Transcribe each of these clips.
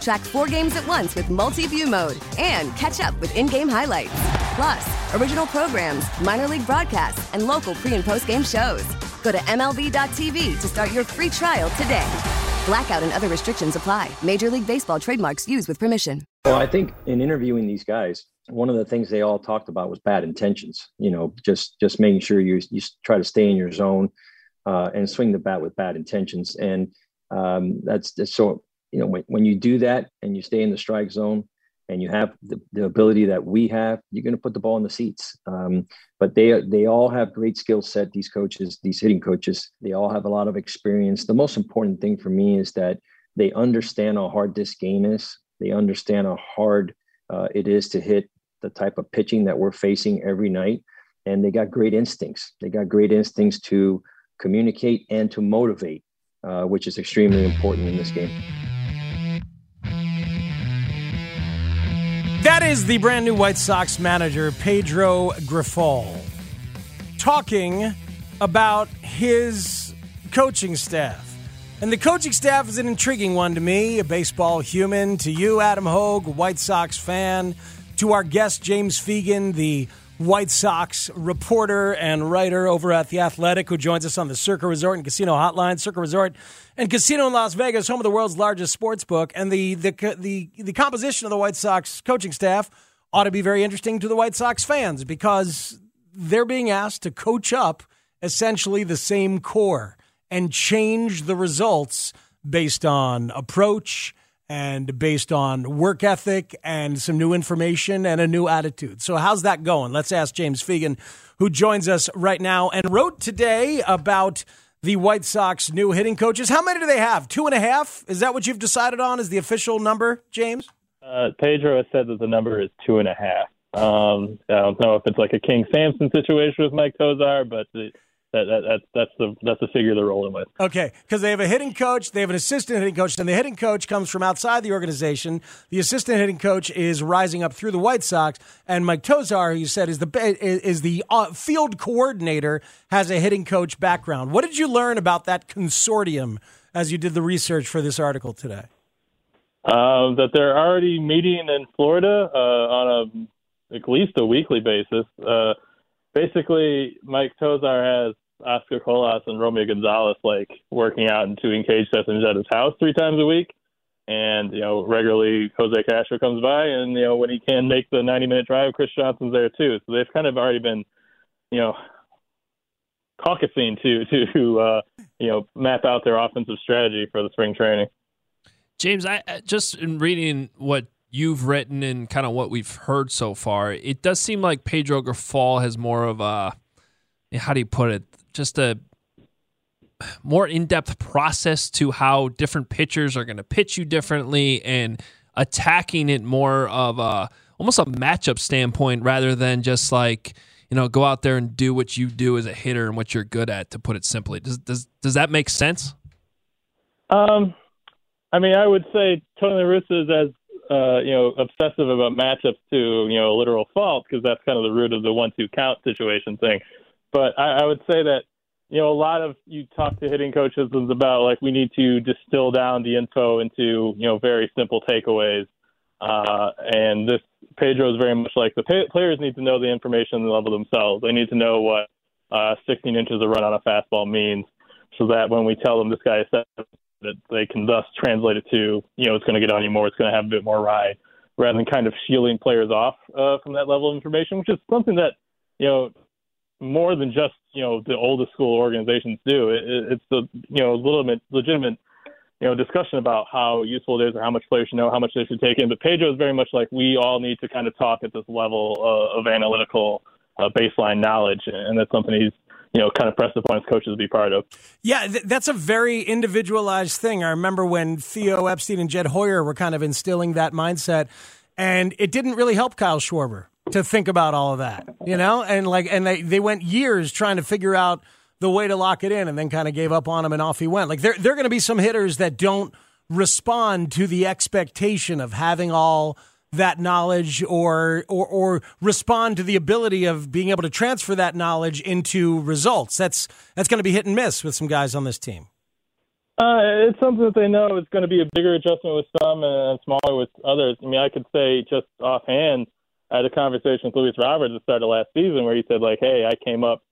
Track four games at once with multi view mode and catch up with in game highlights. Plus, original programs, minor league broadcasts, and local pre and post game shows. Go to MLB.tv to start your free trial today. Blackout and other restrictions apply. Major League Baseball trademarks used with permission. Well, I think in interviewing these guys, one of the things they all talked about was bad intentions. You know, just just making sure you you try to stay in your zone uh, and swing the bat with bad intentions. And um, that's, that's so you know when, when you do that and you stay in the strike zone and you have the, the ability that we have, you're going to put the ball in the seats. Um, but they they all have great skill set. These coaches, these hitting coaches, they all have a lot of experience. The most important thing for me is that they understand how hard this game is. They understand how hard uh, it is to hit the type of pitching that we're facing every night. And they got great instincts. They got great instincts to communicate and to motivate, uh, which is extremely important in this game. Is the brand new White Sox manager, Pedro Grifol, talking about his coaching staff. And the coaching staff is an intriguing one to me, a baseball human, to you, Adam Hoge, White Sox fan, to our guest, James Fegan, the White Sox reporter and writer over at The Athletic, who joins us on the Circa Resort and Casino Hotline. Circa Resort and Casino in Las Vegas, home of the world's largest sports book. And the, the, the, the composition of the White Sox coaching staff ought to be very interesting to the White Sox fans because they're being asked to coach up essentially the same core and change the results based on approach and based on work ethic and some new information and a new attitude. So, how's that going? Let's ask James Fegan, who joins us right now and wrote today about the White Sox new hitting coaches. How many do they have? Two and a half? Is that what you've decided on? Is the official number, James? Uh, Pedro has said that the number is two and a half. Um, I don't know if it's like a King Samson situation with Mike Tosar, but the, that, that, that, that's the that's the figure they're rolling with. Okay, because they have a hitting coach, they have an assistant hitting coach, and the hitting coach comes from outside the organization. The assistant hitting coach is rising up through the White Sox, and Mike Tosar, who you said is the is the uh, field coordinator, has a hitting coach background. What did you learn about that consortium as you did the research for this article today? Uh, that they're already meeting in Florida uh, on a at least a weekly basis. Uh, basically, Mike Tosar has Oscar Colas and Romy Gonzalez like working out and doing cage sessions at his house three times a week. And, you know, regularly Jose Castro comes by and, you know, when he can make the 90 minute drive, Chris Johnson's there too. So they've kind of already been, you know, caucusing to, to, uh, you know, map out their offensive strategy for the spring training. James, I just in reading what you've written and kind of what we've heard so far, it does seem like Pedro Grifol has more of a how do you put it? Just a more in-depth process to how different pitchers are going to pitch you differently and attacking it more of a almost a matchup standpoint rather than just like you know go out there and do what you do as a hitter and what you're good at to put it simply does does does that make sense um i mean i would say tony La is as uh, you know, obsessive about matchups to, you know, a literal fault because that's kind of the root of the one-two count situation thing. But I, I would say that, you know, a lot of you talk to hitting coaches is about like we need to distill down the info into, you know, very simple takeaways. Uh, and this Pedro is very much like the players need to know the information level themselves. They need to know what uh, 16 inches of run on a fastball means, so that when we tell them this guy is that they can thus translate it to, you know, it's going to get on you more, it's going to have a bit more ride, rather than kind of shielding players off uh, from that level of information, which is something that, you know, more than just, you know, the oldest school organizations do. It, it's the, you know, legitimate, legitimate you know discussion about how useful it is or how much players should know, how much they should take in. But Pedro is very much like we all need to kind of talk at this level uh, of analytical uh, baseline knowledge, and that's something he's you know kind of pressed upon his coaches to be part of. Yeah, th- that's a very individualized thing. I remember when Theo Epstein and Jed Hoyer were kind of instilling that mindset, and it didn't really help Kyle Schwarber to think about all of that, you know, and like and they they went years trying to figure out the way to lock it in, and then kind of gave up on him, and off he went. Like there there are going to be some hitters that don't respond to the expectation of having all that knowledge or, or or respond to the ability of being able to transfer that knowledge into results. That's that's going to be hit and miss with some guys on this team. Uh, it's something that they know is going to be a bigger adjustment with some and smaller with others. I mean, I could say just offhand, I had a conversation with Luis Roberts at the start of last season where he said, like, hey, I came up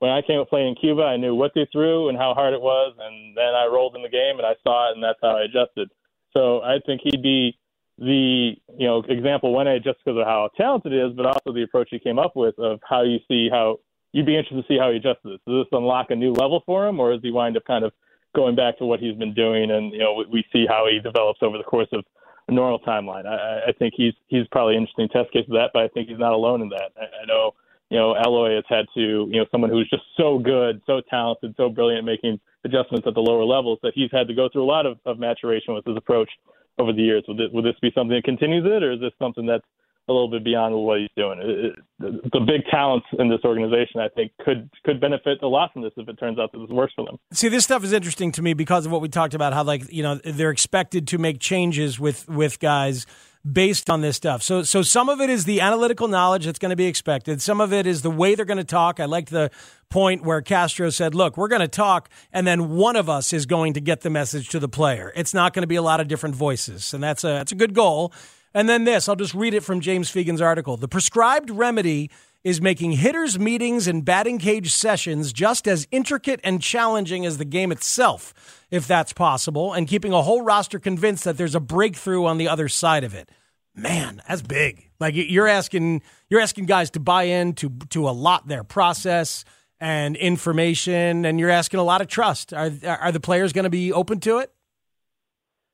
when I came up playing in Cuba, I knew what they threw and how hard it was, and then I rolled in the game and I saw it, and that's how I adjusted. So I think he'd be the you know example one A just because of how talented it is, but also the approach he came up with of how you see how you'd be interested to see how he adjusts this. Does this unlock a new level for him, or does he wind up kind of going back to what he's been doing, and you know we, we see how he develops over the course of a normal timeline. I, I think he's he's probably an interesting test case of that, but I think he's not alone in that. I, I know you know Eloy has had to you know someone who's just so good, so talented, so brilliant, making adjustments at the lower levels that he's had to go through a lot of, of maturation with his approach over the years. Will this, will this be something that continues it, or is this something that's a little bit beyond what he's doing? It, it, the big talents in this organization, I think, could could benefit a lot from this if it turns out that this works for them. See, this stuff is interesting to me because of what we talked about. How like you know they're expected to make changes with with guys based on this stuff. So so some of it is the analytical knowledge that's going to be expected. Some of it is the way they're going to talk. I liked the point where Castro said, "Look, we're going to talk and then one of us is going to get the message to the player. It's not going to be a lot of different voices." And that's a that's a good goal. And then this, I'll just read it from James Fegan's article. The prescribed remedy is making hitters' meetings and batting cage sessions just as intricate and challenging as the game itself, if that's possible, and keeping a whole roster convinced that there's a breakthrough on the other side of it. Man, that's big. Like you're asking you're asking guys to buy in to to a lot their process and information and you're asking a lot of trust. Are are the players going to be open to it?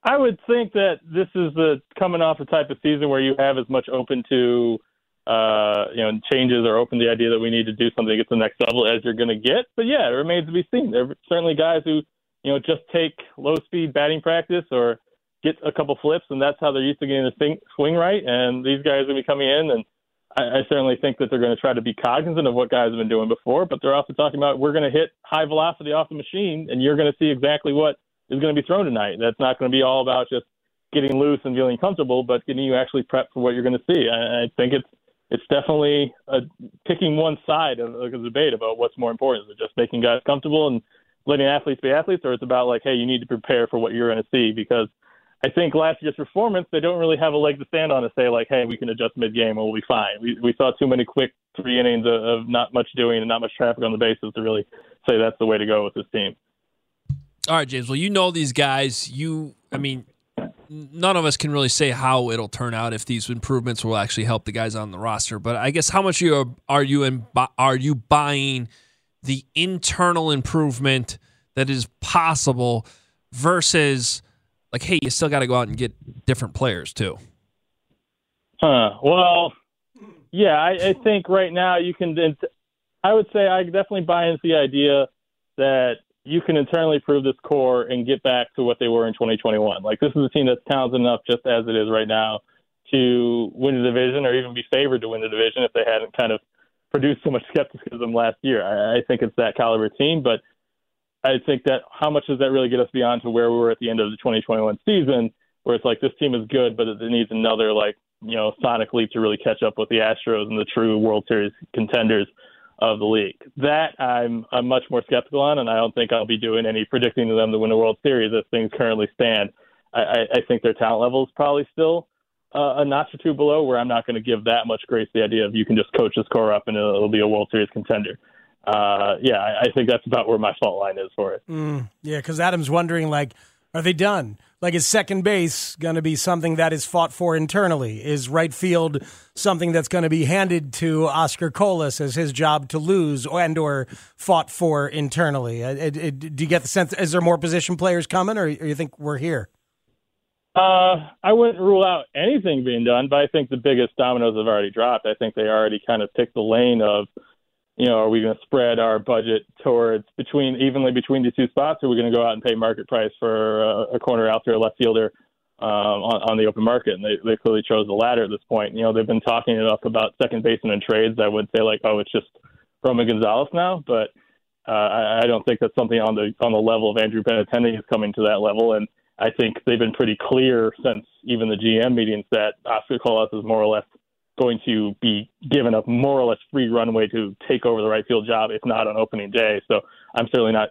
I would think that this is the coming off the type of season where you have as much open to uh, you know, changes or open the idea that we need to do something to get to the next level as you're going to get. But yeah, it remains to be seen. There are certainly guys who, you know, just take low speed batting practice or get a couple flips, and that's how they're used to getting the swing right. And these guys are going to be coming in, and I, I certainly think that they're going to try to be cognizant of what guys have been doing before. But they're also talking about we're going to hit high velocity off the machine, and you're going to see exactly what is going to be thrown tonight. That's not going to be all about just getting loose and feeling comfortable, but getting you actually prepped for what you're going to see. I, I think it's it's definitely a, picking one side of, of a debate about what's more important. Is it just making guys comfortable and letting athletes be athletes, or it's about like, hey, you need to prepare for what you're going to see? Because I think last year's performance, they don't really have a leg to stand on to say like, hey, we can adjust mid-game and we'll be fine. We we saw too many quick three innings of, of not much doing and not much traffic on the bases to really say that's the way to go with this team. All right, James. Well, you know these guys. You, I mean, none of us can really say how it'll turn out if these improvements will actually help the guys on the roster. But I guess how much you are, are you in, are you buying the internal improvement that is possible versus like, hey, you still got to go out and get different players too. Huh. Well, yeah, I, I think right now you can. I would say I definitely buy into the idea that you can internally prove this core and get back to what they were in 2021. Like this is a team that's talented enough, just as it is right now, to win the division or even be favored to win the division if they hadn't kind of produced so much skepticism last year. I, I think it's that caliber team, but I think that how much does that really get us beyond to where we were at the end of the 2021 season, where it's like this team is good, but it needs another like you know sonic leap to really catch up with the Astros and the true World Series contenders of the league. That I'm I'm much more skeptical on, and I don't think I'll be doing any predicting to them to win the World Series as things currently stand. I, I, I think their talent level is probably still uh, a notch or two below, where I'm not going to give that much grace the idea of you can just coach this core up and it'll, it'll be a World Series contender. Uh, yeah, I, I, think that's about where my fault line is for it. Mm, yeah, because Adam's wondering like Are they done? Like, is second base going to be something that is fought for internally? Is right field something that's going to be handed to Oscar Colas as his job to lose and or fought for internally? Uh, it, it, do you get the sense? Is there more position players coming, or, or you think we're here? Uh, I wouldn't rule out anything being done, but I think the biggest dominoes have already dropped. I think they already kind of picked the lane of you know, are we going to spread our budget towards between evenly between the two spots, or are we going to go out and pay market price for a, a corner outfielder, a left fielder um, on, on the open market? And they, they clearly chose the latter at this point. You know, they've been talking enough about second baseman and trades. I would say like, oh, it's just Romy Gonzalez now, but uh, I, I don't think that's something on the on the level of Andrew Benintendi is coming to that level. And I think they've been pretty clear since even the GM meetings that Oscar Colas is more or less going to be given a more or less free runway to take over the right field job, if not on opening day. So I'm certainly not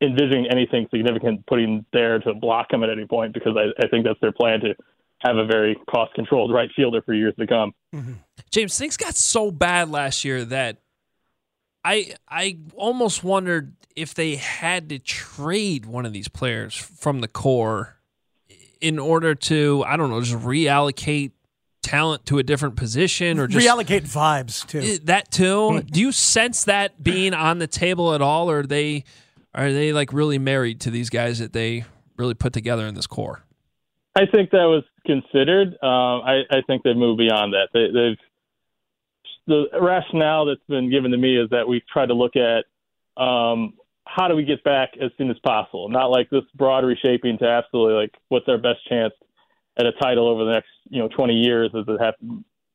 envisioning anything significant putting there to block him at any point because I, I think that's their plan to have a very cost controlled right fielder for years to come. Mm-hmm. James, things got so bad last year that I I almost wondered if they had to trade one of these players from the core in order to I don't know just reallocate talent to a different position or just reallocate vibes too. That too. Do you sense that being on the table at all, or are they are they like really married to these guys that they really put together in this core? I think that was considered. Um, I, I, think they've moved beyond that. They, they've the rationale that's been given to me is that we've tried to look at um, how do we get back as soon as possible, not like this broad reshaping to absolutely like what's our best chance at a title over the next you know 20 years as it have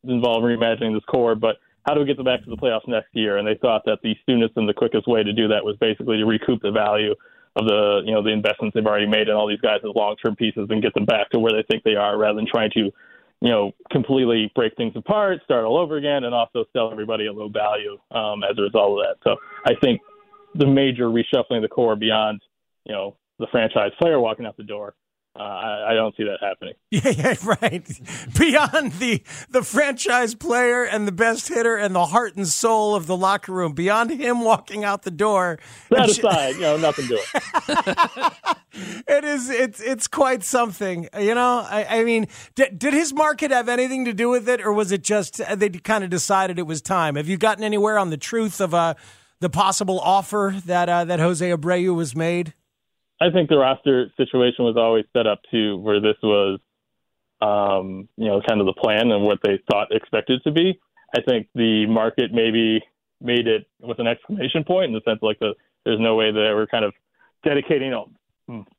involve reimagining this core, but how do we get them back to the playoffs next year? And they thought that the soonest and the quickest way to do that was basically to recoup the value of the you know the investments they've already made in all these guys as long term pieces and get them back to where they think they are, rather than trying to you know completely break things apart, start all over again, and also sell everybody at low value um, as a result of that. So I think the major reshuffling of the core beyond you know the franchise player walking out the door uh, I, I, don't see that happening. Yeah, yeah, right. Beyond the the franchise player and the best hitter and the heart and soul of the locker room, beyond him walking out the door. That aside, you know, nothing to it. it is. It's it's quite something. You know, I, I mean, did, did his market have anything to do with it, or was it just uh, they kind of decided it was time? Have you gotten anywhere on the truth of uh, the possible offer that uh, that Jose Abreu was made? I think the roster situation was always set up to where this was, um, you know, kind of the plan and what they thought expected to be. I think the market maybe made it with an exclamation point in the sense like the there's no way that they were kind of dedicating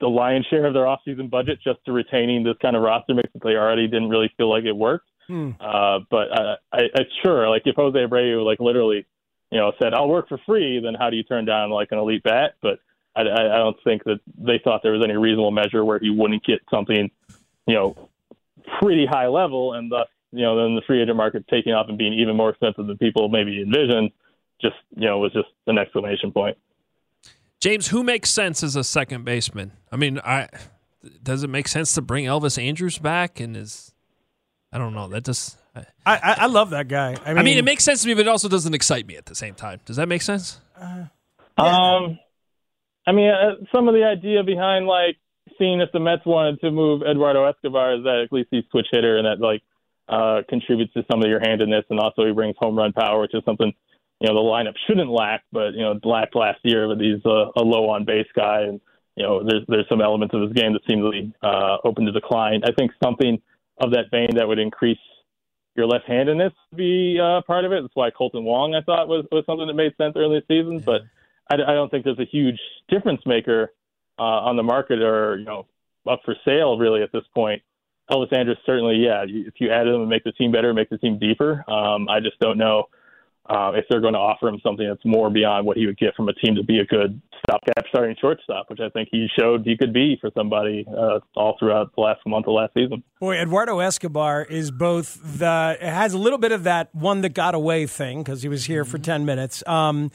the lion's share of their offseason budget just to retaining this kind of roster mix that they already didn't really feel like it worked. Hmm. Uh, but I, I, I sure like if Jose Abreu like literally, you know, said I'll work for free, then how do you turn down like an elite bat? But I, I don't think that they thought there was any reasonable measure where he wouldn't get something, you know, pretty high level, and thus, you know, then the free agent market taking off and being even more expensive than people maybe envisioned, just you know, was just an exclamation point. James, who makes sense as a second baseman? I mean, I does it make sense to bring Elvis Andrus back? And is I don't know. That just I, I, I love that guy. I mean, I mean, it makes sense to me, but it also doesn't excite me at the same time. Does that make sense? Uh, yeah. Um, I mean, uh, some of the idea behind like seeing if the Mets wanted to move Eduardo Escobar is that at least he's switch hitter and that like uh, contributes to some of your handedness, and also he brings home run power, which is something you know the lineup shouldn't lack, but you know lacked last year. But he's a, a low on base guy, and you know there's there's some elements of his game that seem to be uh, open to decline. I think something of that vein that would increase your left-handedness be uh, part of it. That's why Kolten Wong I thought was was something that made sense early season, but I, I don't think there's a huge difference maker uh, on the market or you know up for sale really at this point. Elvis Andrus certainly, yeah. If you add him and make the team better, make the team deeper. Um, I just don't know uh, if they're going to offer him something that's more beyond what he would get from a team to be a good stopgap starting shortstop, which I think he showed he could be for somebody uh, all throughout the last month of last season. Boy, Eduardo Escobar is both the has a little bit of that one that got away thing because he was here mm-hmm. for ten minutes. Um,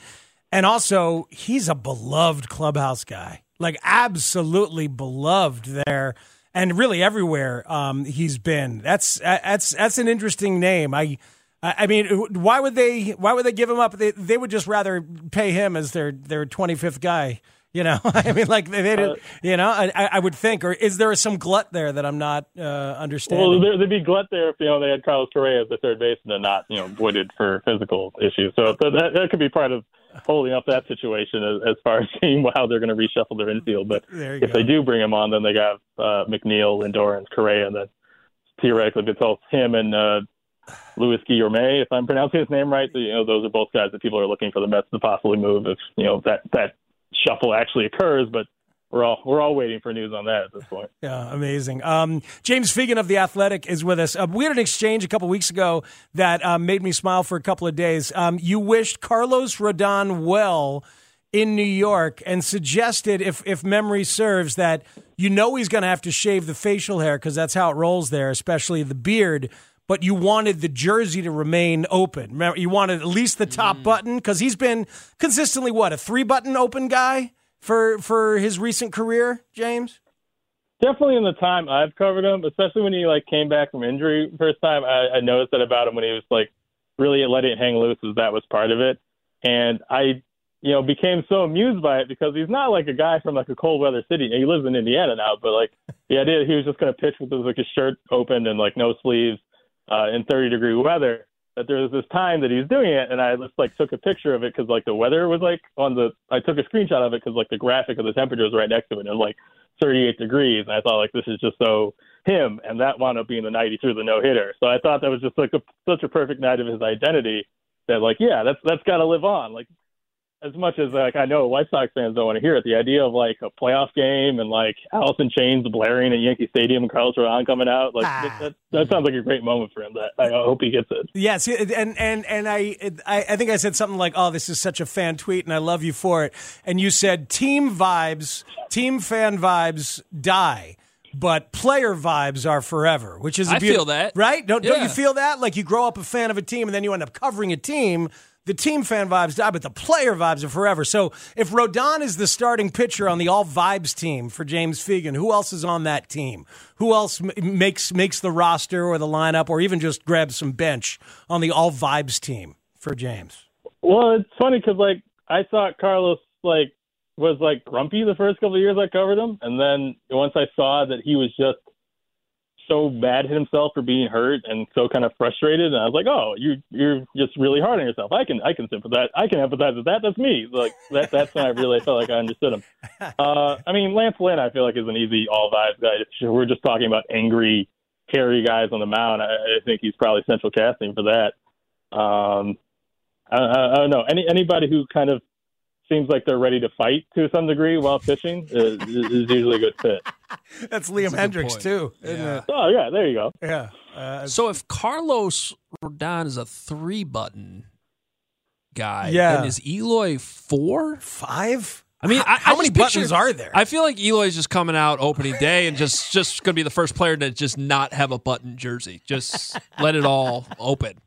and also, he's a beloved clubhouse guy, like absolutely beloved there, and really everywhere um, he's been. That's that's that's an interesting name. I. I mean, why would they? Why would they give him up? They, they would just rather pay him as their their twenty fifth guy, You know, I mean, like they, they did, you know, I, I would think, or is there some glut there that I'm not uh, understanding? Well, there, would be glut there if you know they had Carlos Correa as the third baseman and not you know Wooded for physical issues. So that that could be part of holding up that situation as, as far as seeing how they're going to reshuffle their infield. But if go. they do bring him on, then they got uh, McNeil, Lindor, and Correa, and then theoretically if it's all him and uh, Luis Guillorme, if I'm pronouncing his name right. So, you know, those are both guys that people are looking for the Mets to possibly move if you know that that shuffle actually occurs. But we're all we're all waiting for news on that at this point. Yeah, amazing. Um, James Fegan of the Athletic is with us. Uh, we had an exchange a couple weeks ago that um, made me smile for a couple of days. Um, you wished Carlos Rodon well in New York and suggested, if if memory serves, that you know he's going to have to shave the facial hair because that's how it rolls there, especially the beard. But you wanted the jersey to remain open. Remember, you wanted at least the top mm. button because he's been consistently what a three button open guy for for his recent career, James. Definitely in the time I've covered him, especially when he like came back from injury first time, I, I noticed that about him when he was like really letting it hang loose, as that was part of it. And I, you know, became so amused by it because he's not like a guy from like a cold weather city. He lives in Indiana now, but like the idea that he was just going to pitch with like his shirt open and like no sleeves uh, in 30 degree weather. That there was this time that he's doing it, and I just like took a picture of it because like the weather was like on the. I took a screenshot of it because like the graphic of the temperature was right next to it, and it was like 38 degrees, and I thought like this is just so him, and that wound up being the night he threw the no hitter. So I thought that was just like a, such a perfect night of his identity that like yeah, that's that's got to live on. Like as much as like I know White Sox fans don't want to hear it, the idea of like a playoff game and like Alice in Chains blaring at Yankee Stadium and Carlos Rodon coming out, like Ah. that, that, that sounds like a great moment for him. That I hope he gets it. Yes, and and and I, I I think I said something like, "Oh, this is such a fan tweet, and I love you for it." And you said, "Team vibes, team fan vibes die." But player vibes are forever, which is a I beaut- feel that. right? Don't don't you feel that? Like you grow up a fan of a team, and then you end up covering a team. The team fan vibes die, but the player vibes are forever. So if Rodon is the starting pitcher on the all vibes team for James Fegan, who else is on that team? Who else makes makes the roster or the lineup, or even just grabs some bench on the all vibes team for James? Well, it's funny because like I thought Carlos like was like grumpy the first couple of years I covered him, and then once I saw that he was just so mad at himself for being hurt and so kind of frustrated, and I was like, oh, you you're just really hard on yourself. I can I can sympathize. I can empathize with that. That's me. Like that that's when I really felt like I understood him. Uh, I mean, Lance Lynn, I feel like is an easy all vibes guy. We're just talking about angry, hairy guys on the mound. I, I think he's probably central casting for that. Um, I, I, I don't know. Any anybody who kind of seems like they're ready to fight to some degree while pitching is, is usually a good fit. That's Liam Hendriks too, isn't Yeah. it? Oh yeah, there you go. Yeah. Uh, So if Carlos Rodon is a three button guy, Yeah. then is Eloy four? five. I mean, how, I- I how just many picture- buttons are there? I feel like Eloy's just coming out opening day and just just going to be the first player to just not have a button jersey. Just let it all open.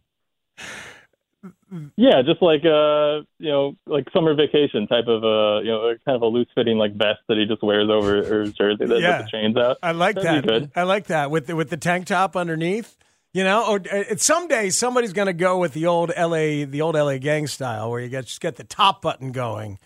Yeah, just like uh, you know, like summer vacation type of uh, you know, kind of a loose fitting like vest that he just wears over his jersey that Yeah. the chains out. I like That'd that. I like that with the, with the tank top underneath. You know, or uh, someday somebody's going to go with the old LA the old LA gang style where you get just get the top button going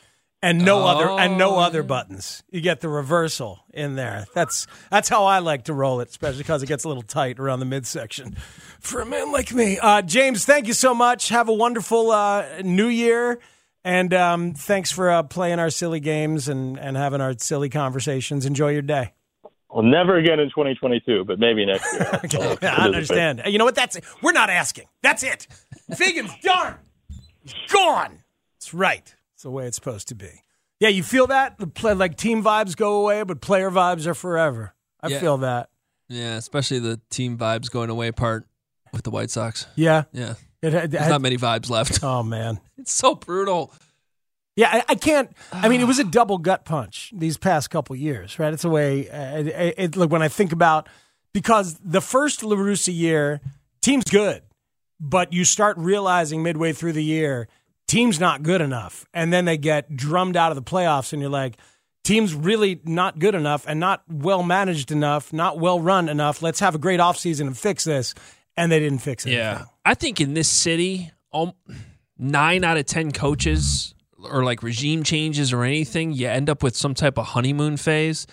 and no other and no Oh, other buttons. You get the reversal in there. That's that's how I like to roll it, especially because it gets a little tight around the midsection for a man like me. Uh, James, thank you so much. Have a wonderful uh, New Year. And um, thanks for uh, playing our silly games and, and having our silly conversations. Enjoy your day. Well, never again in 2022, but maybe next year. Okay, I understand. You know what? That's we're not asking. That's it. Fegan's done. Gone. That's right. It's the way it's supposed to be. Yeah, you feel that? The play, like team vibes go away, but player vibes are forever. I Yeah. feel that. Yeah, especially the team vibes going away part with the White Sox. Yeah. Yeah, It, had- there's not many vibes left. oh man. It's so brutal. Yeah, I, I can't. I mean, it was a double gut punch these past couple years, right? It's a way. Uh, it, it, like when I think about because the first La Russa year, team's good, but you start realizing midway through the year, team's not good enough, and then they get drummed out of the playoffs, and you're like, team's really not good enough and not well managed enough, not well run enough. Let's have a great offseason and fix this, and they didn't fix it. Yeah, I think in this city, um, nine out of ten coaches or like regime changes or anything, you end up with some type of honeymoon phase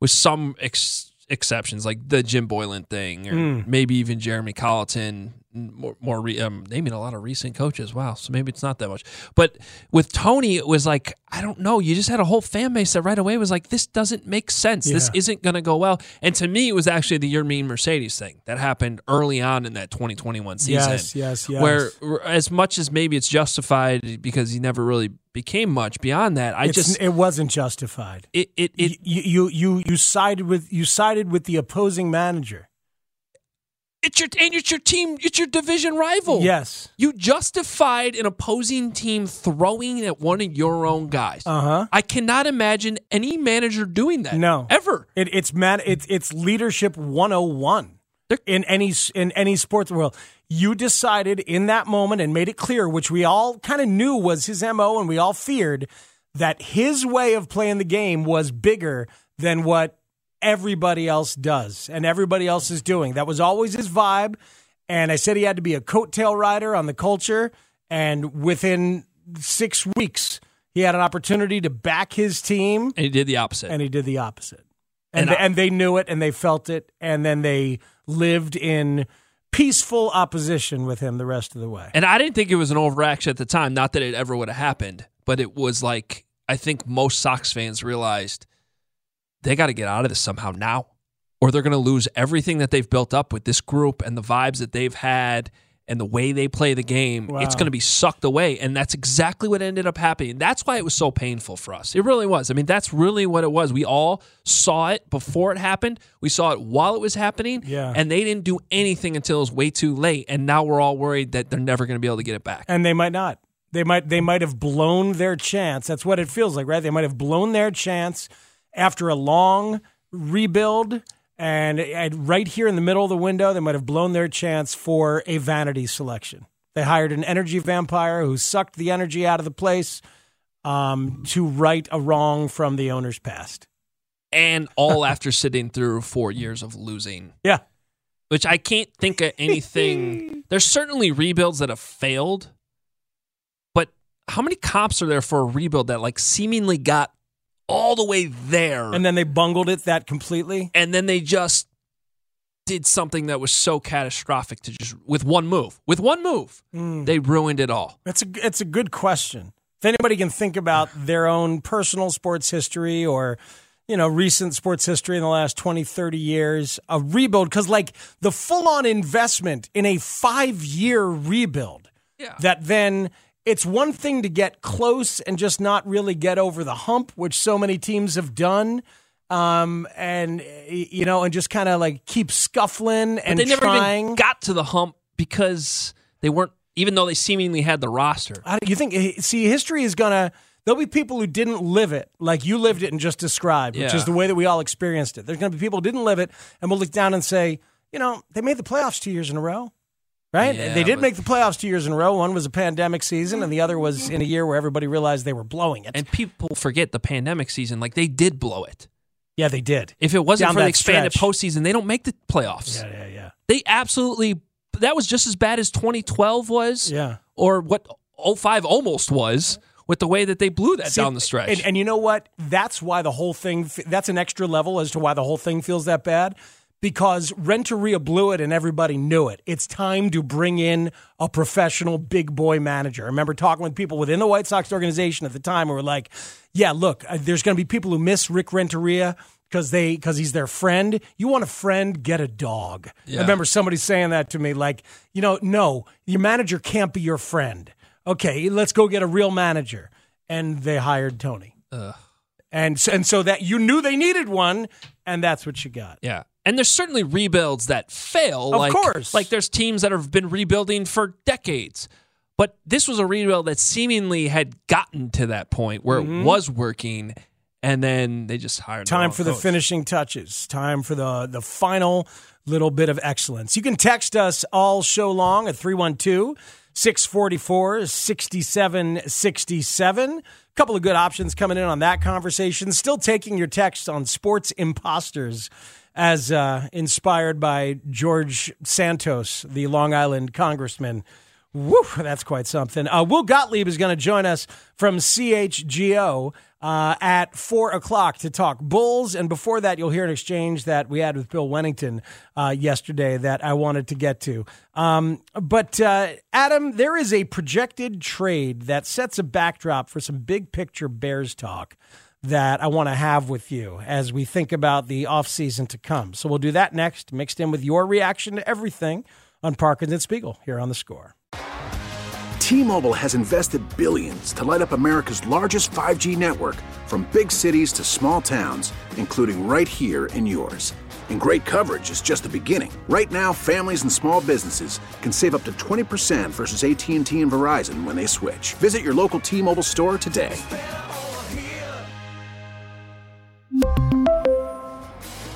with some ex- exceptions, like the Jim Boylan thing, or Mm. maybe even Jeremy Colliton. More, more re- um, naming a lot of recent coaches. Wow, so maybe it's not that much. But with Tony, it was like I don't know. You just had a whole fan base that right away was like, "This doesn't make sense. This isn't going to go well." And to me, it was actually the "Yermín Mercedes" thing that happened early on in that 2021 season. Yes, yes, yes. Where, as much as maybe it's justified because he never really became much beyond that, I It's- just it wasn't justified. it it, it you, you you you sided with you sided with the opposing manager. It's your and it's your team, it's your division rival. Yes. You justified an opposing team throwing at one of your own guys. Uh huh. I cannot imagine any manager doing that. No, ever. It, it's man. It's it's leadership 101 in any in any sports world. You decided in that moment and made it clear, which we all kind of knew was his mo, and we all feared that his way of playing the game was bigger than what everybody else does and everybody else is doing. That was always his vibe. And I said he had to be a coattail rider on the culture. And within six weeks, he had an opportunity to back his team And he did the opposite. and he did the opposite. And And they, I- and they knew it and they felt it and then they lived in peaceful opposition with him the rest of the way. And I didn't think it was an overreaction at the time. Not that it ever would have happened, but it was like I think most Sox fans realized they got to get out of this somehow now, or they're going to lose everything that they've built up with this group and the vibes that they've had and the way they play the game. Wow. It's going to be sucked away, and that's exactly what ended up happening. That's why it was so painful for us. It really was. I mean, that's really what it was. We all saw it before it happened. We saw it while it was happening. Yeah. And they didn't do anything until it was way too late. And now we're all worried that they're never going to be able to get it back. And they might not. They might they might have blown their chance. That's what it feels like, right? They might have blown their chance after a long rebuild and, and right here in the middle of the window, they might have blown their chance for a vanity selection. They hired an energy vampire who sucked the energy out of the place um, to right a wrong from the owner's past. And all after sitting through four years of losing. Yeah. Which I can't think of anything. There's certainly rebuilds that have failed, but how many cops are there for a rebuild that like seemingly got all the way there And then they bungled it that completely. and then they just did something that was so catastrophic to just with one move. With one move, Hmm. they ruined it all. That's a it's a good question. If anybody can think about their own personal sports history or you know recent sports history in the last 20 30 years a rebuild cuz like the full on investment in a 5 year rebuild Yeah. that then it's one thing to get close and just not really get over the hump which so many teams have done um and you know and just kind of like keep scuffling But and they never trying. even got to the hump because they weren't even though they seemingly had the roster. I, you think eh, see history is gonna there'll be people who didn't live it like you lived it and just described which is the way that we all experienced it. There's gonna be people who didn't live it and we'll look down and say you know they made the playoffs two years in a row right Yeah, they did but- make the playoffs two years in a row one was a pandemic season and the other was in a year where everybody realized they were blowing it And people forget the pandemic season, like they did blow it. yeah they did If it wasn't Down for the expanded stretch. postseason, they don't make the playoffs. yeah yeah yeah They absolutely that was just as bad as 2012 was, yeah or what 05 almost was with the way that they blew that See, down the stretch. And, and you know what? That's why the whole thing, that's an extra level as to why the whole thing feels that bad. Because Renteria blew it and everybody knew it. It's time to bring in a professional big boy manager. I remember talking with people within the White Sox organization at the time who were like, yeah, look, uh, there's going to be people who miss Rick Renteria because they because he's their friend. You want a friend, get a dog. I remember somebody saying that to me, like, you know, no, your manager can't be your friend. Okay, let's go get a real manager. And they hired Tony. And so, and so that you knew they needed one, and that's what you got. yeah. And there's certainly rebuilds that fail. Of like, course. Like there's teams that have been rebuilding for decades. But this was a rebuild that seemingly had gotten to that point where it was working, and then they just hired Mm-hmm. Time for the finishing touches. Time for the the final little bit of excellence. You can text us all show long at 312 644 6767. A couple of good options coming in on that conversation. Still taking your texts on sports imposters as uh, inspired by George Santos, the Long Island congressman Woo, that's quite something. Uh, Will Gottlieb is going to join us from CHGO uh, at 4 o'clock to talk Bulls. And before that, you'll hear an exchange that we had with Bill Wennington uh, yesterday that I wanted to get to. Um, but, uh, Adam, there is a projected trade that sets a backdrop for some big picture Bears talk that I want to have with you as we think about the offseason to come. So we'll do that next, mixed in with your reaction to everything on Parkins and Spiegel here on the score. T-Mobile has invested billions to light up America's largest 5G network from big cities to small towns, including right here in yours. And great coverage is just the beginning. Right now, families and small businesses can save up to 20% versus AT&T and Verizon when they switch. Visit your local T-Mobile store today.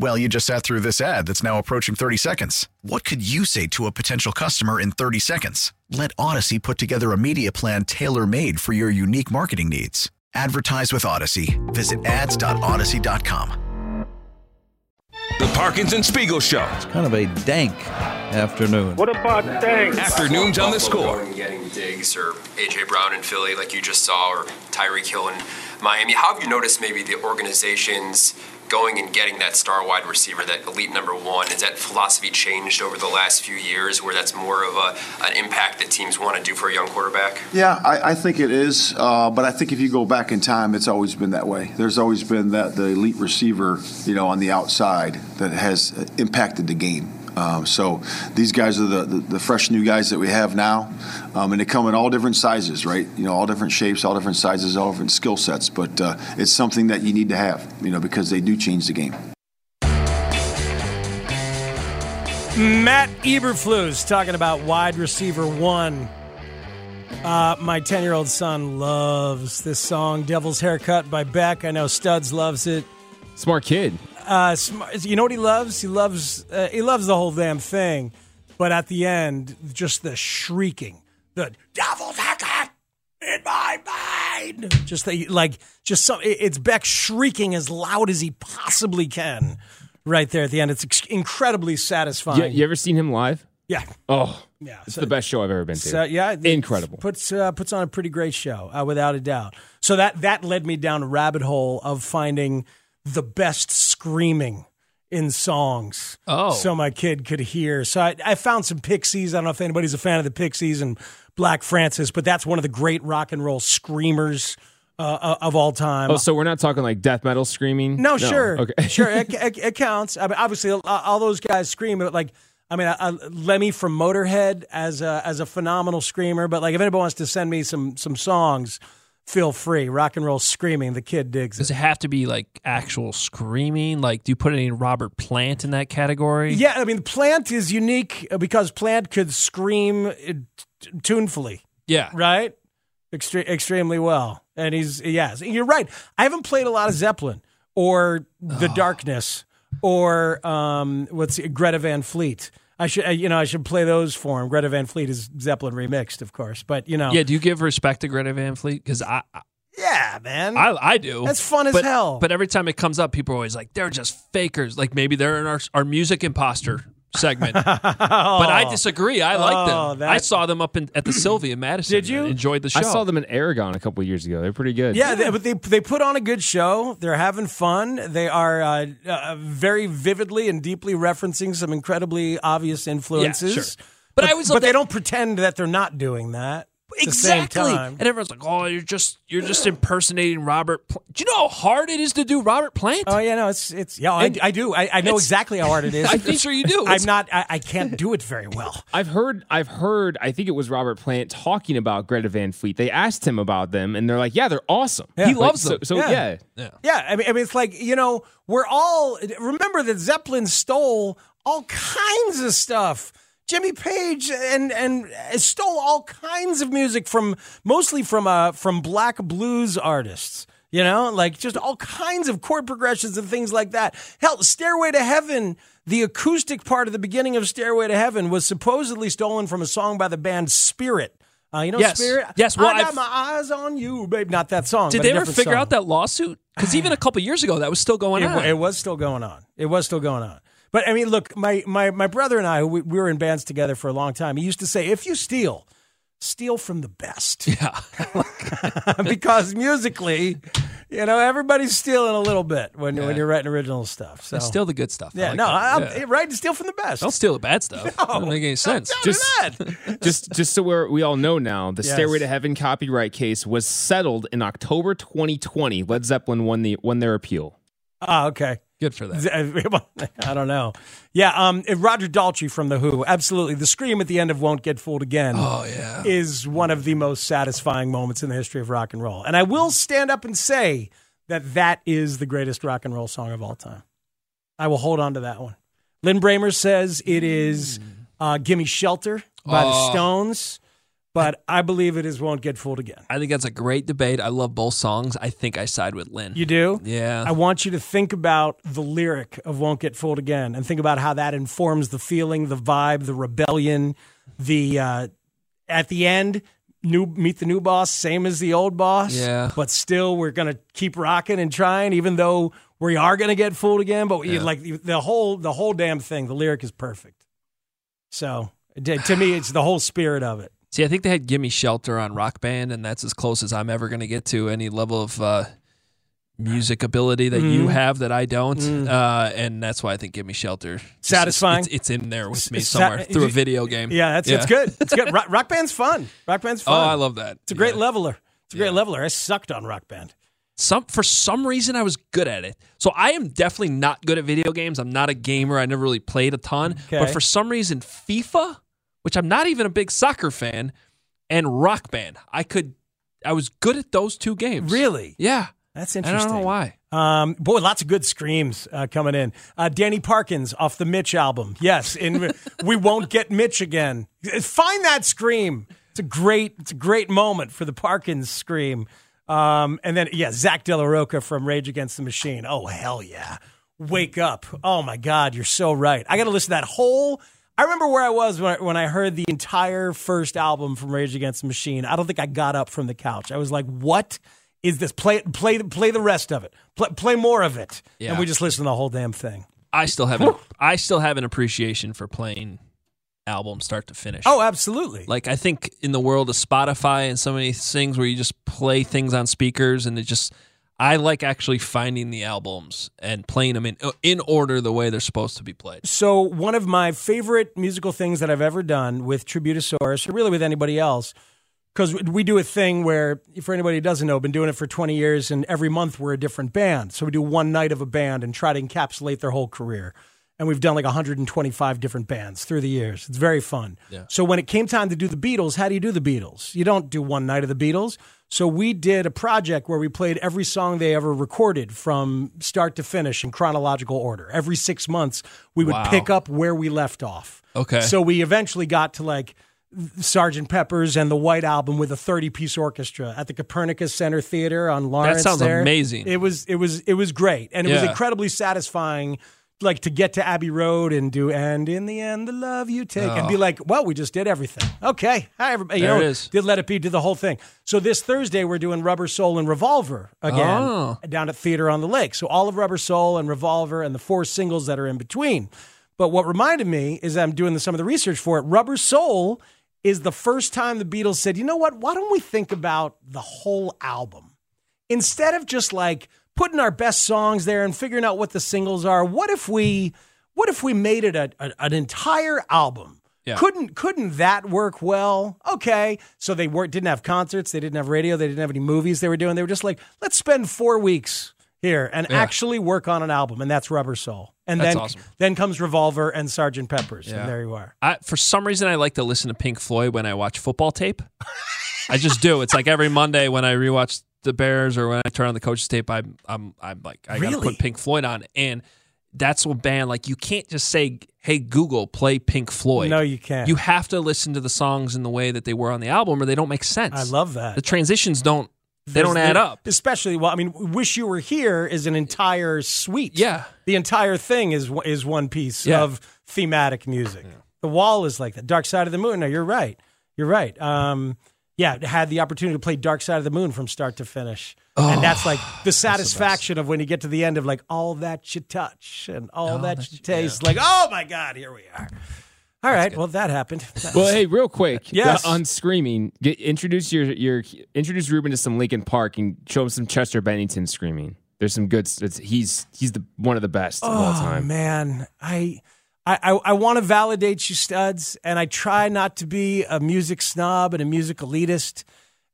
Well, you just sat through this ad that's now approaching 30 seconds. What could you say to a potential customer in 30 seconds? Let Audacy put together a media plan tailor made for your unique marketing needs. Advertise with Audacy. Visit ads.audacy.com. The Parkins and Spiegel Show. It's kind of a dank afternoon. What about dank? Afternoons on the score. Getting digs or AJ Brown in Philly, like you just saw, or Tyreek Hill in Miami. How have you noticed maybe the organizations going and getting that star wide receiver, that elite number one? Has that philosophy changed over the last few years, where that's more of a, an impact that teams want to do for a young quarterback? Yeah, I, I think it is. Uh, but I think if you go back in time, it's always been that way. There's always been that the elite receiver, you know, on the outside that has impacted the game. Um, so these guys are the, the, the, fresh new guys that we have now, um, and they come in all different sizes, right? You know, all different shapes, all different sizes, all different skill sets. But uh, it's something that you need to have, you know, because they do change the game. Matt Eberflus talking about wide receiver one. Uh, my 10 year old son loves this song, Devil's Haircut by Beck. I know Studs loves it. Smart kid. Uh, smart, you know what he loves? He loves uh, he loves the whole damn thing, but at the end, just the shrieking, the devil's haircut in my mind. Just the, like just some. It's Beck shrieking as loud as he possibly can, right there at the end. It's incredibly satisfying. You, you ever seen him live? Yeah. Oh, yeah. It's so, the best show I've ever been to. So, yeah, incredible. Puts uh, puts on a pretty great show, uh, without a doubt. So that that led me down a rabbit hole of finding the best screaming in songs. Oh. So my kid could hear. So I, I, found some Pixies. I don't know if anybody's a fan of the Pixies and Black Francis, but that's one of the great rock and roll screamers. Uh, of all time. Oh, so we're not talking like death metal screaming? No, no. sure. Okay. sure. It, it, it, counts. I mean, obviously, all those guys scream, but like, I mean, I, Lemmy from Motorhead as a, as a phenomenal screamer. But like, if anybody wants to send me some some songs, feel free. Rock and roll screaming. The kid digs it. Does it have to be like actual screaming? Like, do you put any Robert Plant in that category? Yeah, I mean, Plant is unique because Plant could scream uh, tunefully. Yeah. Right? Extre- extremely well. And he's, yes, you're right. I haven't played a lot of Zeppelin or The oh. Darkness or um, what's it, Greta Van Fleet. I should, uh, you know, I should play those for him. Greta Van Fleet is Zeppelin remixed, of course, but you know, yeah. Do you give respect to Greta Van Fleet? Because I, I, yeah, man, I, I do. That's fun as but, hell. But every time it comes up, people are always like, they're just fakers. Like maybe they're in our our music imposter segment. oh. But I disagree. I like oh, them. That... I saw them up in, at the Sylvee in Madison. Did you? Enjoyed the show. I saw them in Aragon a couple years ago. They're pretty good. Yeah, they, but they they put on a good show. They're having fun. They are uh, uh, very vividly and deeply referencing some incredibly obvious influences. Yeah, sure. But, but, I was, but they don't pretend that they're not doing that. The exactly. same time. And everyone's like, "Oh, you're just you're just impersonating Robert." Pl-. Do you know how hard it is to do Robert Plant? Oh yeah, no, it's it's yeah, I, I do. I, I know exactly how hard it is. I'm sure you do. I'm not. I, I can't do it very well. I've heard, I've heard. I think it was Robert Plant talking about Greta Van Fleet. They asked him about them, and they're like, "Yeah, they're awesome. Yeah. He Like, loves so- them." So, yeah. yeah. Yeah. Yeah, I mean, I mean, it's like you know, we're all remember that Zeppelin stole all kinds of stuff. Jimmy Page and and stole all kinds of music from mostly from uh from black blues artists. You know, like just all kinds of chord progressions and things like that. Hell, Stairway to Heaven, the acoustic part of the beginning of Stairway to Heaven was supposedly stolen from a song by the band Spirit. Uh, you know, Yes. Spirit. Yes, well, I got I've- my eyes on you, babe. Not that song. Did they ever figure song. out that lawsuit? Because even a couple years ago, that was still going it, on. It was still going on. It was still going on. But I mean, look, my my my brother and I, we, we were in bands together for a long time. He used to say, "If you steal, steal from the best." Yeah. because musically, you know, everybody's stealing a little bit when Yeah. when you're writing original stuff. So It's still the good stuff. Yeah, like no, that. I, Yeah. I'm right. Steal from the best. Don't steal the bad stuff. doesn't make any sense. Just, just, just so we all know now, the Yes. Stairway to Heaven copyright case was settled in October 2020. Led Zeppelin won the won their appeal. Ah, okay. Good for that. I don't know. Yeah, um, Roger Daltrey from The Who, absolutely. The scream at the end of Won't Get Fooled Again Oh yeah. is one of the most satisfying moments in the history of rock and roll. And I will stand up and say that that is the greatest rock and roll song of all time. I will hold on to that one. Lin Brehmer says it is uh, Gimme Shelter by the Oh. Stones, but I believe it is Won't Get Fooled Again. I think that's a great debate. I love both songs. I think I side with Lin. You do? Yeah. I want you to think about the lyric of Won't Get Fooled Again and think about how that informs the feeling, the vibe, the rebellion, the uh, at the end, new meet the new boss, same as the old boss. Yeah. But still we're gonna keep rocking and trying, even though we are gonna get fooled again. But Yeah. like the whole the whole damn thing, the lyric is perfect. So to to me it's the whole spirit of it. See, I think they had "Gimme Shelter" on Rock Band, and that's as close as I'm ever going to get to any level of uh, music ability that you Mhm. have that I don't. Mm. Uh, and that's why I think "Gimme Shelter" Satisfying? It's, it's in there with me somewhere through a video game. Yeah, that's it's good. It's good. Rock, rock band's fun. Rock band's fun. Oh. I love that. It's a great leveler. It's a great leveler. I sucked on Rock Band. Some for some reason I was good at it. So I am definitely not good at video games. I'm not a gamer. I never really played a ton. But for some reason, FIFA, which I'm not even a big soccer fan, and Rock Band, I could. I was good at those two games. Really? Yeah. That's interesting. I don't know why. Um, boy, lots of good screams uh, coming in. Uh, Danny Parkins off the Mitch album. Yes, in we won't get Mitch again. Find that scream. It's a great, it's a great moment for the Parkins scream. Um, and then yeah, Zack De La Rocha from Rage Against the Machine. Oh hell yeah! Wake up! Oh my God, you're so right. I got to listen to that whole. I remember where I was when I, when I heard the entire first album from Rage Against the Machine. I don't think I got up from the couch. I was like, "What is this? Play play play the rest of it. Play, play more of it." Yeah. And we just listened to the whole damn thing. I still have an, I still have an appreciation for playing albums start to finish. Oh, absolutely. Like I think in the world of Spotify and so many things where you just play things on speakers and it just I like actually finding the albums and playing them in uh, in order the way they're supposed to be played. So one of my favorite musical things that I've ever done with Tributosaurus, or really with anybody else, because we do a thing where, for anybody who doesn't know, I've been doing it for 20 years, and every month we're a different band. So we do one night of a band and try to encapsulate their whole career. And we've done like 125 different bands through the years. It's very fun. Yeah. So when it came time to do the Beatles, how do you do the Beatles? You don't do one night of the Beatles. So we did a project where we played every song they ever recorded from start to finish in chronological order. Every six months, we would Wow. pick up where we left off. Okay. So we eventually got to like Sergeant Pepper's and the White Album with a 30 piece orchestra at the Copernicus Center Theater on Lawrence. That sounds there. amazing. It was it was it was great, and it was incredibly satisfying. Like to get to Abbey Road and do, and in the end, the love you take, and be Oh. like, well, we just did everything. Okay, hi everybody. You know, it is. Did Let It Be, did the whole thing. So this Thursday, we're doing Rubber Soul and Revolver again Oh. down at Theater on the Lake. So all of Rubber Soul and Revolver and the four singles that are in between. But what reminded me is I'm doing some of the research for it. Rubber Soul is the first time the Beatles said, you know what? Why don't we think about the whole album? Instead of just like putting our best songs there and figuring out what the singles are, what if we what if we made it a, a- an entire album Yeah. Couldn't couldn't that work well? Okay, so they weren't didn't have concerts, they didn't have radio, they didn't have any movies they were doing. They were just like, let's spend four weeks here and Yeah. actually work on an album, and that's Rubber Soul. And That's then awesome. then comes Revolver and Sergeant Pepper's, Yeah. and there you are. I, for some reason, I like to listen to Pink Floyd when I watch football tape. I just do. It's like every Monday when I rewatch the Bears or when I turn on the coach's tape, I'm I'm I'm like I gotta put Pink Floyd on, and that's what band like you can't just say, "Hey Google, play Pink Floyd." No, you can't. You have to listen to the songs in the way that they were on the album, or they don't make sense. I love that. the transitions don't they don't add the- up. Especially, well, I mean, "Wish You Were Here" is an entire suite. Yeah. the entire thing is is one piece Yeah. of thematic music. The Wall is like that. Dark Side of the Moon. No, you're right. You're right. Um, yeah, had the opportunity to play Dark Side of the Moon from start to finish, and that's like the satisfaction of when you get to the end of like all that you touch and all that, you taste. Like, oh my God, here we are. All right, well that happened. Well, hey, real quick, Yes. on screaming, get, introduce your your introduce Ruben to some Linkin Park and show him some Chester Bennington screaming. There's some good. It's, he's he's the one of the best of all Oh time. man, I I I, I want to validate you, studs, and I try not to be a music snob and a music elitist,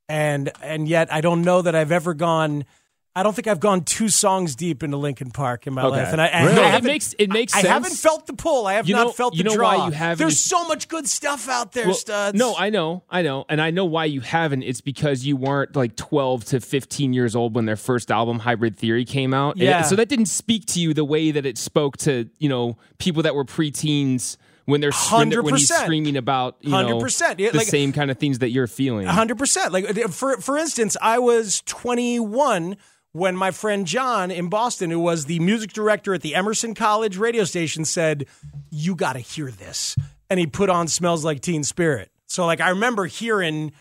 and and yet I don't know that I've ever gone. I don't think I've gone two songs deep into Linkin Park in my Okay. life, and I, and Really? I It haven't- makes- it makes I, I haven't felt the pull. I have You know- not felt you the know draw. why you haven't There's so much good stuff out there, Well, studs. No, I know, I know, and I know why you haven't. It's because you weren't like 12 to 15 years old when their first album, Hybrid Theory, came out. And Yeah. so that didn't speak to you the way that it spoke to you know people that were preteens when they're when, they're- when he's screaming about you know 100%. Yeah, the like- same kind of things that you're feeling. hundred percent. Like for for instance, I was twenty one when my friend John in Boston, who was the music director at the Emerson College radio station, said, "You got to hear this," and he put on "Smells Like Teen Spirit." So like I remember hearing.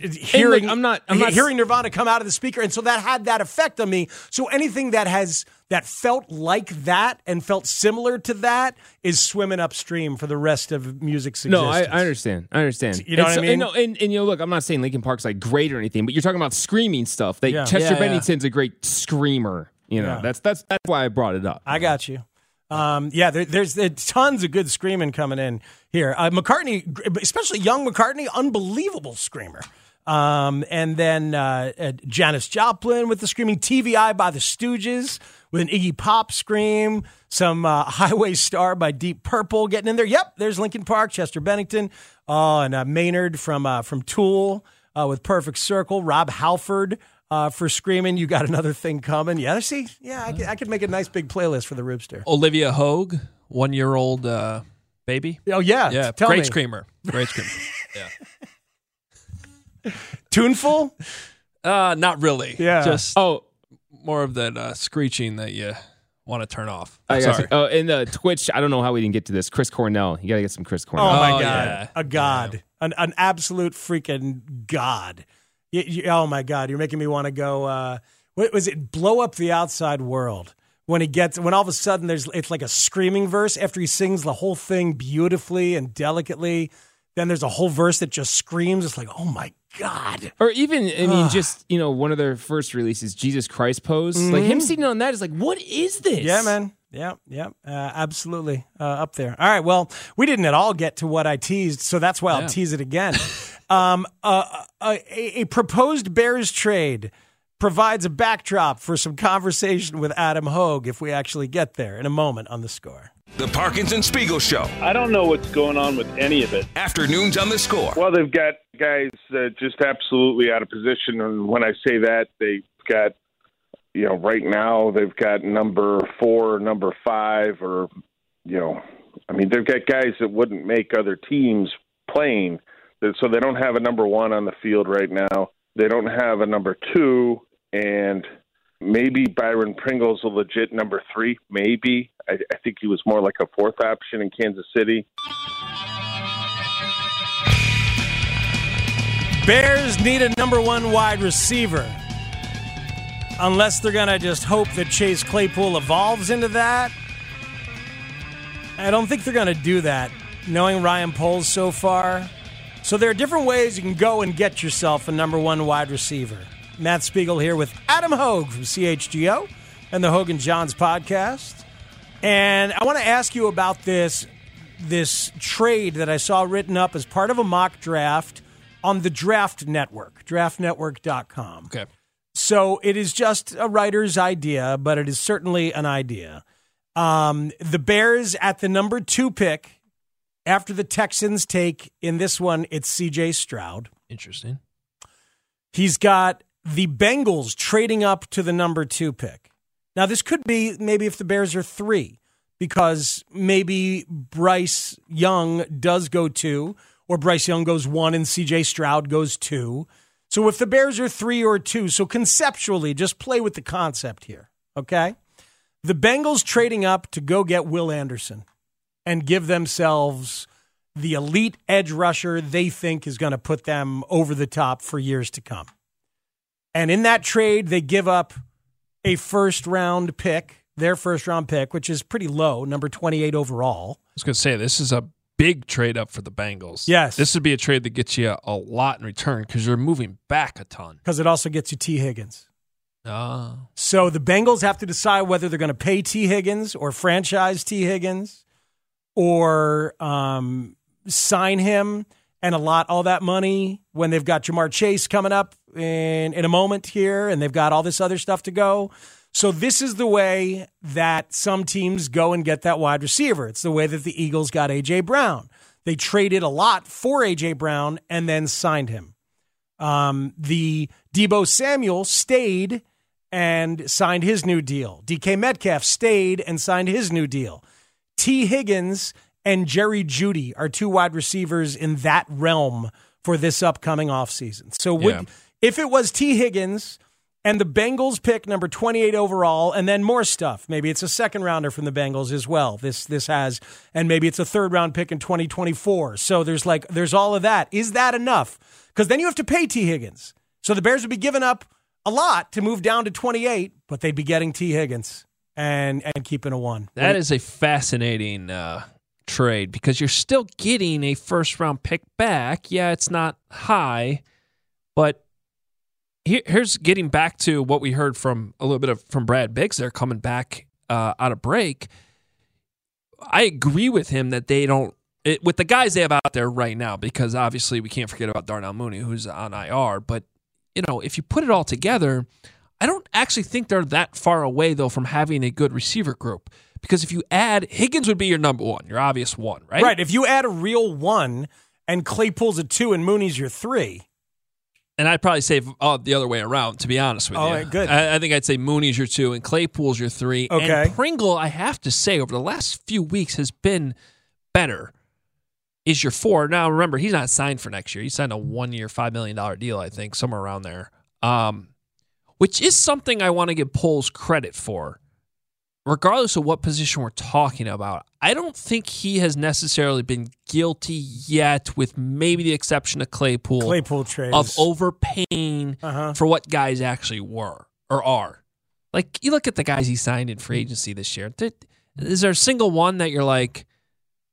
Hearing, I'm not- I'm not- hearing Nirvana come out of the speaker, and so that had that effect on me. So anything that has that felt like that and felt similar to that is swimming upstream for the rest of music's No, I, existence. I understand. I understand. You know and what I mean? And, no, and, and you know, look, I'm not saying Linkin Park's like great or anything, but you're talking about screaming stuff. They, Yeah. Chester Yeah, yeah. Bennington's a great screamer. You know, Yeah. that's that's that's why I brought it up. I got you. Um, yeah, there, there's, there's tons of good screaming coming in here. Uh, McCartney, especially young McCartney, unbelievable screamer. Um, and then uh, uh, Janis Joplin with the screaming, TV Eye by the Stooges with an Iggy Pop scream, some uh, Highway Star by Deep Purple getting in there. Yep, there's Linkin Park, Chester Bennington, oh, and uh, Maynard from uh, from Tool with Perfect Circle, Rob Halford uh, for screaming. You got another thing coming. Yeah, see, yeah, I could, I could make a nice big playlist for the Roopster. Olivia Hogue, one year old uh, baby. Oh yeah, yeah, tell great me. screamer, great screamer. yeah, Tuneful? uh, not really. Yeah. just oh, more of that uh, screeching that you want to turn off. I I'm got sorry. you. Oh, in the Twitch, I don't know how we didn't get to this. Chris Cornell, you got to get some Chris Cornell. Oh, Cornell. my Oh, god, yeah. a god, an an absolute freaking god. You- you- oh my god, you're making me want to go. Uh, what was it? Blow up the outside world. When he gets, when all of a sudden there's, it's like a screaming verse after he sings the whole thing beautifully and delicately. Then there's a whole verse that just screams. It's like, oh my god. Or even, I mean, just you know, one of their first releases, Jesus Christ pose. Like him sitting on that is like, what is this? Mm-hmm. Yeah, man. Yeah, yeah, uh, absolutely uh, up there. All right, well, we didn't at all get to what I teased, so that's why Yeah. I'll tease it again. um, uh, a, a proposed Bears trade provides a backdrop for some conversation with Adam Hoge if we actually get there in a moment on the score. The Parkins and Spiegel Show. I don't know what's going on with any of it. Afternoons on the score. Well, they've got guys uh, just absolutely out of position, and when I say that, they've got, you know, right now they've got number four, number five, or, you know, I mean, they've got guys that wouldn't make other teams playing, so they don't have a number one on the field right now. They don't have a number two, and maybe Byron Pringle's a legit number three. Maybe I, I think he was more like a fourth option in Kansas City. Bears need a number one wide receiver. Unless they're going to just hope that Chase Claypool evolves into that. I don't think they're going to do that, knowing Ryan Poles so far. So there are different ways you can go and get yourself a number one wide receiver. Matt Spiegel here with Adam Hoge from CHGO and the Hoge and Jahns podcast. And I want to ask you about this this trade that I saw written up as part of a mock draft on the Draft Network, draftnetwork.com. Okay. So it is just a writer's idea, but it is certainly an idea. Um, the Bears at the number two pick after the Texans take in this one, it's CJ Stroud. Interesting. He's got the Bengals trading up to the number two pick. Now, this could be maybe if the Bears are three, because maybe Bryce Young does go two, or Bryce Young goes one and CJ Stroud goes two. So if the Bears are three or two, so conceptually, just play with the concept here, okay? The Bengals trading up to go get Will Anderson and give themselves the elite edge rusher they think is going to put them over the top for years to come. And in that trade, they give up a first round pick, their first round pick, which is pretty low, number 28 overall. I was going to say, this is a big trade up for the Bengals. Yes. This would be a trade that gets you a lot in return because you're moving back a ton. Because it also gets you Tee Higgins. Oh. So the Bengals have to decide whether they're going to pay Tee Higgins or franchise Tee Higgins or um, sign him and allot all that money when they've got Ja'Marr Chase coming up in, in a moment here and they've got all this other stuff to go. So this is the way that some teams go and get that wide receiver. It's the way that the Eagles got AJ Brown. They traded a lot for AJ Brown and then signed him. Um, the Deebo Samuel stayed and signed his new deal. DK Metcalf stayed and signed his new deal. Tee Higgins and Jerry Jeudy are two wide receivers in that realm for this upcoming offseason. So would Yeah. if it was Tee Higgins and the Bengals pick number 28 overall and then more stuff, maybe it's a second rounder from the Bengals as well. This this has and maybe it's a third round pick in 2024. So there's like there's all of that. Is that enough? Cuz then you have to pay Tee Higgins. So the Bears would be giving up a lot to move down to 28, but they'd be getting Tee Higgins and and keeping a 1. That is a fascinating uh, trade because you're still getting a first round pick back. Yeah, it's not high, but here, here's getting back to what we heard from a little bit of from Brad Biggs there coming back uh, out of break. I agree with him that they don't it, with the guys they have out there right now because obviously we can't forget about Darnell Mooney who's on IR, but you know if you put it all together. I don't actually think they're that far away though from having a good receiver group because if you add Higgins would be your number one, your obvious one, right? Right. If you add a real 1 and Claypool's a 2 and Mooney's your 3, And I'd probably say uh, the other way around, to be honest with All you. right, good. I, I think I'd say Mooney's your two and Claypool's your three. Okay. And Pringle, I have to say, over the last few weeks has been better. Is your four. Now, remember, he's not signed for next year. He signed a one year, $5 million deal, I think, somewhere around there, um, which is something I want to give Poles credit for. Regardless of what position we're talking about, I don't think he has necessarily been guilty yet, with maybe the exception of Claypool Claypool trades. of overpaying Uh-huh. for what guys actually were or are. Like you look at the guys he signed in free agency this year. Is there a single one that you're like,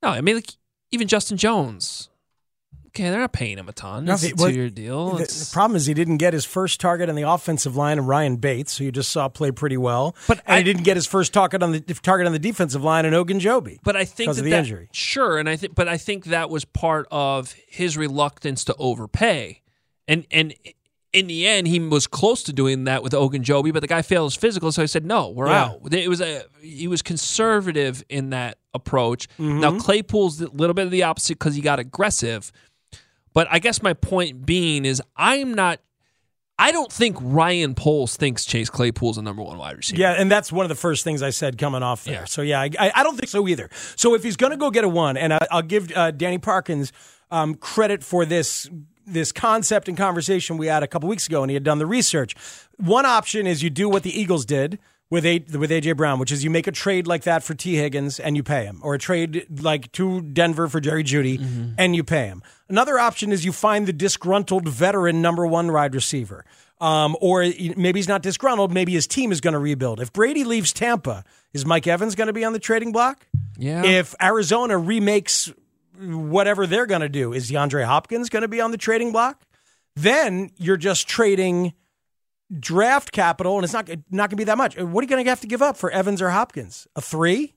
no? I mean, like even Justin Jones. Okay, they're not paying him a ton. It's a two-year deal. The, the problem is he didn't get his first target on the offensive line of Ryan Bates, who you just saw play pretty well. But and he didn't get his first target on the target on the defensive line in Ogunjobi. But I think because that of the that- injury. Sure, and I think, but I think that was part of his reluctance to overpay, and and in the end, he was close to doing that with Ogunjobi, but the guy failed his physical, so he said, "No, we're Yeah. out." It was a he was conservative in that approach. Mm-hmm. Now Claypool's a little bit of the opposite because he got aggressive, but I guess my point being is I'm not. I don't think Ryan Poles thinks Chase Claypool's a number one wide receiver. Yeah, and that's one of the first things I said coming off there. Yeah. So yeah, I, I don't think so either. So if he's going to go get a one, and I, I'll give uh, Danny Parkins um, credit for this this concept and conversation we had a couple weeks ago, and he had done the research. One option is you do what the Eagles did with a, with AJ Brown, which is you make a trade like that for Tee Higgins and you pay him, or a trade like to Denver for Jerry Jeudy and you pay him. Another option is you find the disgruntled veteran number one wide receiver. Um, or maybe he's not disgruntled. Maybe his team is going to rebuild. If Brady leaves Tampa, is Mike Evans going to be on the trading block? Yeah. If Arizona remakes whatever they're going to do, is DeAndre Hopkins going to be on the trading block? Then you're just trading draft capital, and it's not not going to be that much. What are you going to have to give up for Evans or Hopkins? A three?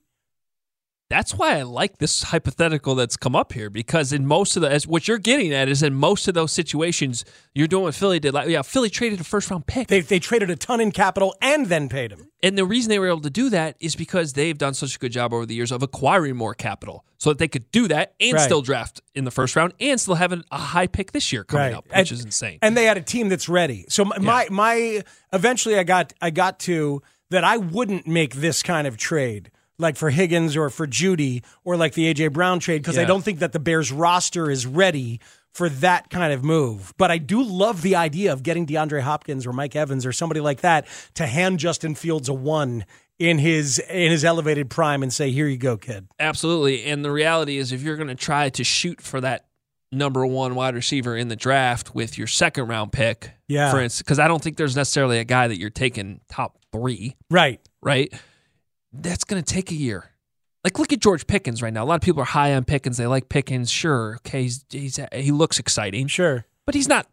That's why I like this hypothetical that's come up here because in most of the as what you're getting at is in most of those situations you're doing what Philly did. Like yeah, Philly traded a first round pick. They they traded a ton in capital and then paid him. And the reason they were able to do that is because they've done such a good job over the years of acquiring more capital so that they could do that and Right. still draft in the first round and still have an- a high pick this year coming Right. up, which And- is insane. And they had a team that's ready. So my, my my eventually I got I got to that I wouldn't make this kind of trade like for Higgins or for Jeudy or like the AJ Brown trade because I don't think that the Bears roster is ready for that kind of move. But I do love the idea of getting DeAndre Hopkins or Mike Evans or somebody like that to hand Justin Fields a one in his in his elevated prime and say, "Here you go, kid." Absolutely. And the reality is, if you're going to try to shoot for that number one wide receiver in the draft with your second round pick, Yeah. for instance, because I don't think there's necessarily a guy that you're taking top three, Right. right? That's going to take a year. Like, look at George Pickens right now. A lot of people are high on Pickens. They like Pickens. Sure. Okay. He's, he's, he looks exciting. Sure. But he's not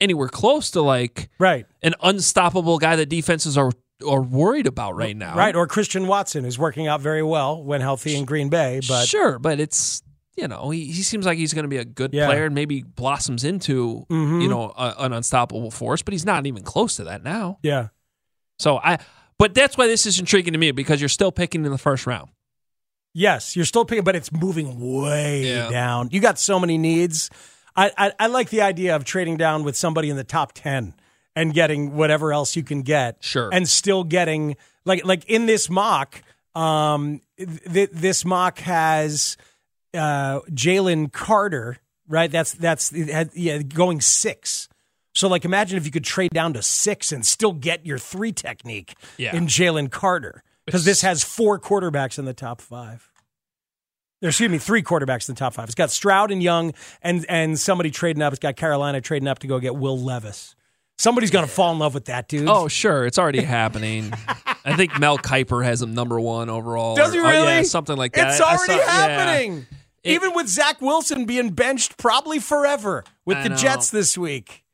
anywhere close to like right an unstoppable guy that defenses are, are worried about right now. Right, or Christian Watson is working out very well when healthy in Green Bay, but sure, but it's you know he, he seems like he's going to be a good Yeah. player and maybe blossoms into Mhm. you know a, an unstoppable force, but he's not even close to that now. yeah. So I, but that's why this is intriguing to me because you're still picking in the first round. Yes, you're still picking, but it's moving way Yeah. down. You got so many needs. I, I I like the idea of trading down with somebody in the top ten and getting whatever else you can get. Sure. and still getting like like in this mock. Um, th- this mock has uh, Jalen Carter. Right, that's that's yeah going six. So like imagine if you could trade down to six and still get your three technique Yeah. in Jalen Carter because this has four quarterbacks in the top five. There, excuse me, three quarterbacks in the top five. It's got Stroud and Young, and and somebody trading up. It's got Carolina trading up to go get Will Levis. Somebody's gonna fall in love with that dude. Oh, sure, it's already happening. I think Mel Kiper has him number one overall. does he or- oh, really? yeah, something like that. It's already saw- yeah. happening. It- Even with Zach Wilson being benched probably forever with I the know. Jets this week,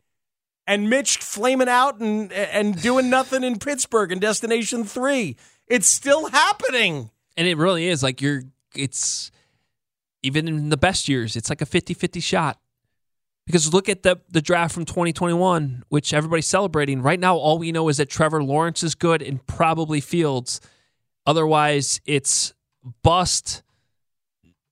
and Mitch flaming out and and doing nothing in Pittsburgh and Destination Three. It's still happening. And it really is like you're it's even in the best years, it's like a 50-50 shot. Because look at the the draft from 2021, which everybody's celebrating. Right now, all we know is that Trevor Lawrence is good and probably Fields. Otherwise, it's bust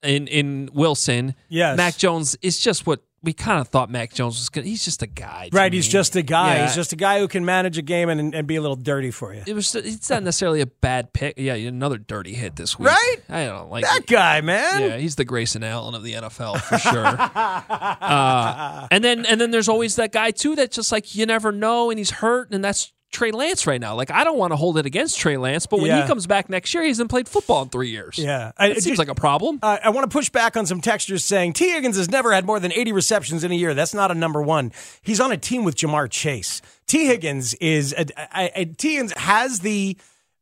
in in Wilson. Yes. Mac Jones is just what we kind of thought Mac Jones was good. He's just a guy. Right, he's just a guy. Yeah. He's just a guy who can manage a game and, and be a little dirty for you. It was. It's not necessarily a bad pick. Yeah, another dirty hit this week. Right? I don't like That guy, man. Yeah, he's the Grayson Allen of the NFL for sure. uh, and then and then there's always that guy too that's just like you never know, and he's hurt, and that's Trey Lance right now. Like I don't want to hold it against Trey Lance, but when Yeah. he comes back next year, he hasn't played football in three years. Yeah, it seems like a problem. Uh, I want to push back on some textures saying Tee Higgins has never had more than 80 receptions in a year. That's not a number one. He's on a team with Ja'Marr Chase. Tee Higgins is a, a, a, Tee Higgins has the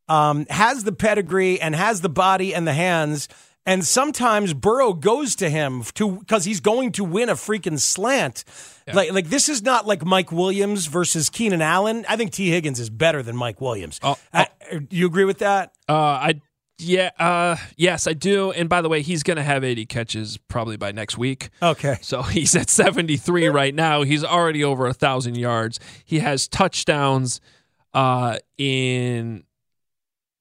um, has the pedigree and has the body and the hands. And sometimes Burrow goes to him to because he's going to win a freaking slant. Like like this is not like Mike Williams versus Keenan Allen. I think Tee Higgins is better than Mike Williams. Oh, Uh, you agree with that? Uh, I yeah, uh, yes, I do. And by the way, he's going to have 80 catches probably by next week. Okay. So he's at 73 right now. He's already over a thousand yards. He has touchdowns uh, in.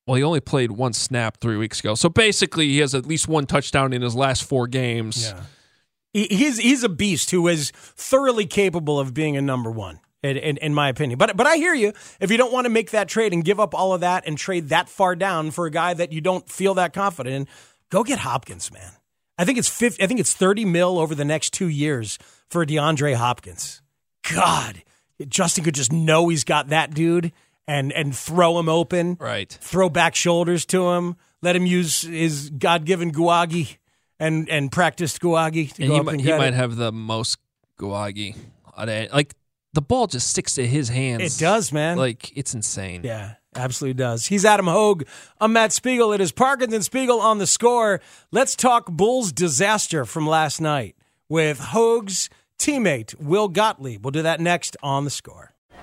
Well, he only played one snap three weeks ago. So basically, he has at least one touchdown in his last four games. Yeah. He's he's a beast who is thoroughly capable of being a number one, in, in, in my opinion. But but I hear you. If you don't want to make that trade and give up all of that and trade that far down for a guy that you don't feel that confident in, go get Hopkins, man. I think it's 50, I think it's thirty mil over the next two years for DeAndre Hopkins. God, Justin could just know he's got that dude and and throw him open, right? Throw back shoulders to him. Let him use his God given guagi and and practice guagi to And go he, might, and he might have the most guagi. Like the ball just sticks to his hands. It does, man. Like it's insane. Yeah, absolutely does. He's Adam Hoge. I'm Matt Spiegel. It is Parkins and Spiegel on the score. Let's talk Bulls disaster from last night with Hoge's teammate Will Gottlieb. We'll do that next on the score.